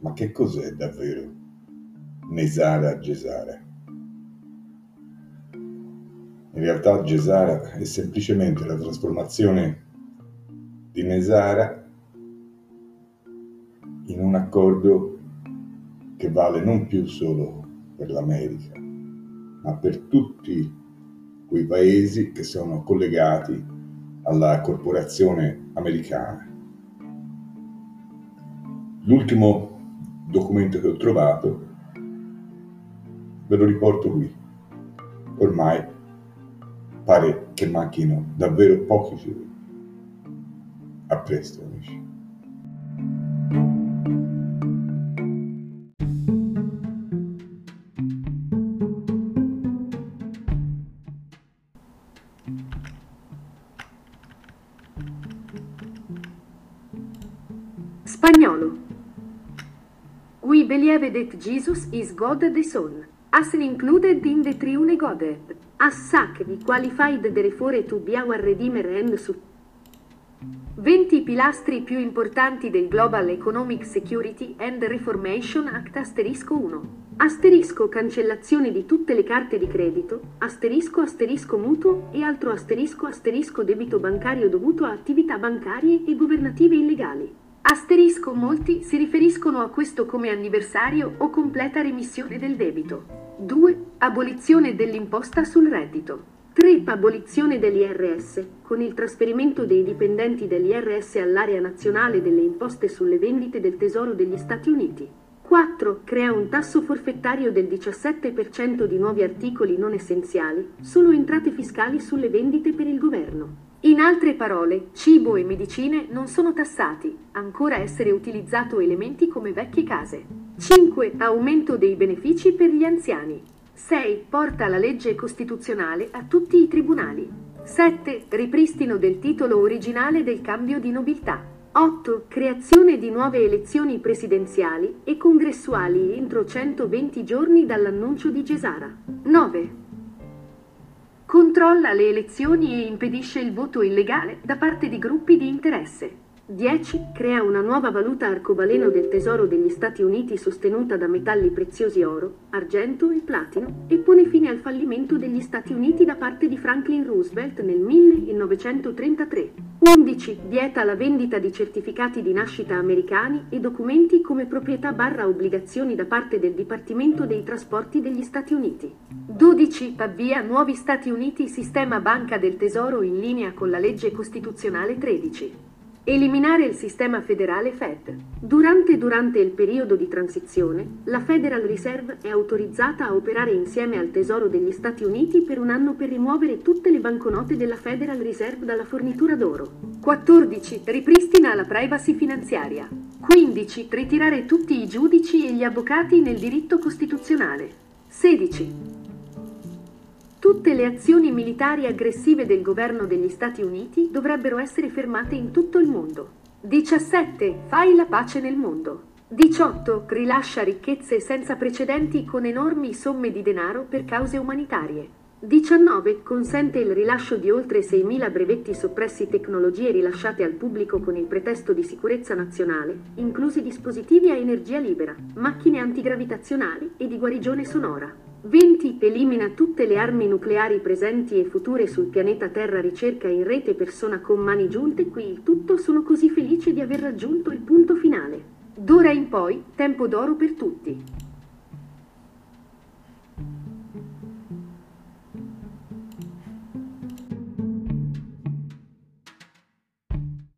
Ma che cos'è davvero Nesara Gesara? In realtà Gesara è semplicemente la trasformazione di Nesara in un accordo che vale non più solo per l'America, ma per tutti quei paesi che sono collegati alla corporazione americana. L'ultimo documento che ho trovato ve lo riporto qui. Ormai pare che manchino davvero pochi giorni. A presto Spagnolo. We believe that Jesus is God the Son, as included in the Triune Godhead, as such we qualified therefore to be our Redeemer and su 20 pilastri più importanti del Global Economic Security and Reformation Act asterisco 1. Asterisco cancellazione di tutte le carte di credito, asterisco asterisco mutuo e altro asterisco asterisco debito bancario dovuto a attività bancarie e governative illegali. Asterisco molti si riferiscono a questo come anniversario o completa remissione del debito. 2. Abolizione dell'imposta sul reddito. 3. Abolizione dell'IRS, con il trasferimento dei dipendenti dell'IRS all'area nazionale delle imposte sulle vendite del Tesoro degli Stati Uniti. 4. Crea un tasso forfettario del 17% di nuovi articoli non essenziali, solo entrate fiscali sulle vendite per il governo. In altre parole, cibo e medicine non sono tassati, ancora essere utilizzato elementi come vecchie case. 5. Aumento dei benefici per gli anziani. 6. Porta la legge costituzionale a tutti i tribunali. 7. Ripristino del titolo originale del cambio di nobiltà. 8. Creazione di nuove elezioni presidenziali e congressuali entro 120 giorni dall'annuncio di Gesara. 9. Controlla le elezioni e impedisce il voto illegale da parte di gruppi di interesse. 10. Crea una nuova valuta arcobaleno del Tesoro degli Stati Uniti sostenuta da metalli preziosi oro, argento e platino e pone fine al fallimento degli Stati Uniti da parte di Franklin Roosevelt nel 1933. 11. Vieta la vendita di certificati di nascita americani e documenti come proprietà barra obbligazioni da parte del Dipartimento dei Trasporti degli Stati Uniti. 12. Avvia nuovi Stati Uniti sistema banca del tesoro in linea con la legge costituzionale 13. Eliminare il sistema federale Fed. Durante durante il periodo di transizione, la Federal Reserve è autorizzata a operare insieme al Tesoro degli Stati Uniti per un anno per rimuovere tutte le banconote della Federal Reserve dalla fornitura d'oro. 14. Ripristina la privacy finanziaria. 15. Ritirare tutti i giudici e gli avvocati nel diritto costituzionale. 16. Tutte le azioni militari aggressive del governo degli Stati Uniti dovrebbero essere fermate in tutto il mondo. 17. Fai la pace nel mondo. 18. Rilascia ricchezze senza precedenti con enormi somme di denaro per cause umanitarie. 19. Consente il rilascio di oltre 6.000 brevetti soppressi tecnologie rilasciate al pubblico con il pretesto di sicurezza nazionale, inclusi dispositivi a energia libera, macchine antigravitazionali e di guarigione sonora. 20. Elimina tutte le armi nucleari presenti e future sul pianeta Terra ricerca in rete persona con mani giunte qui il tutto sono così felice di aver raggiunto il punto finale. D'ora in poi, tempo d'oro per tutti.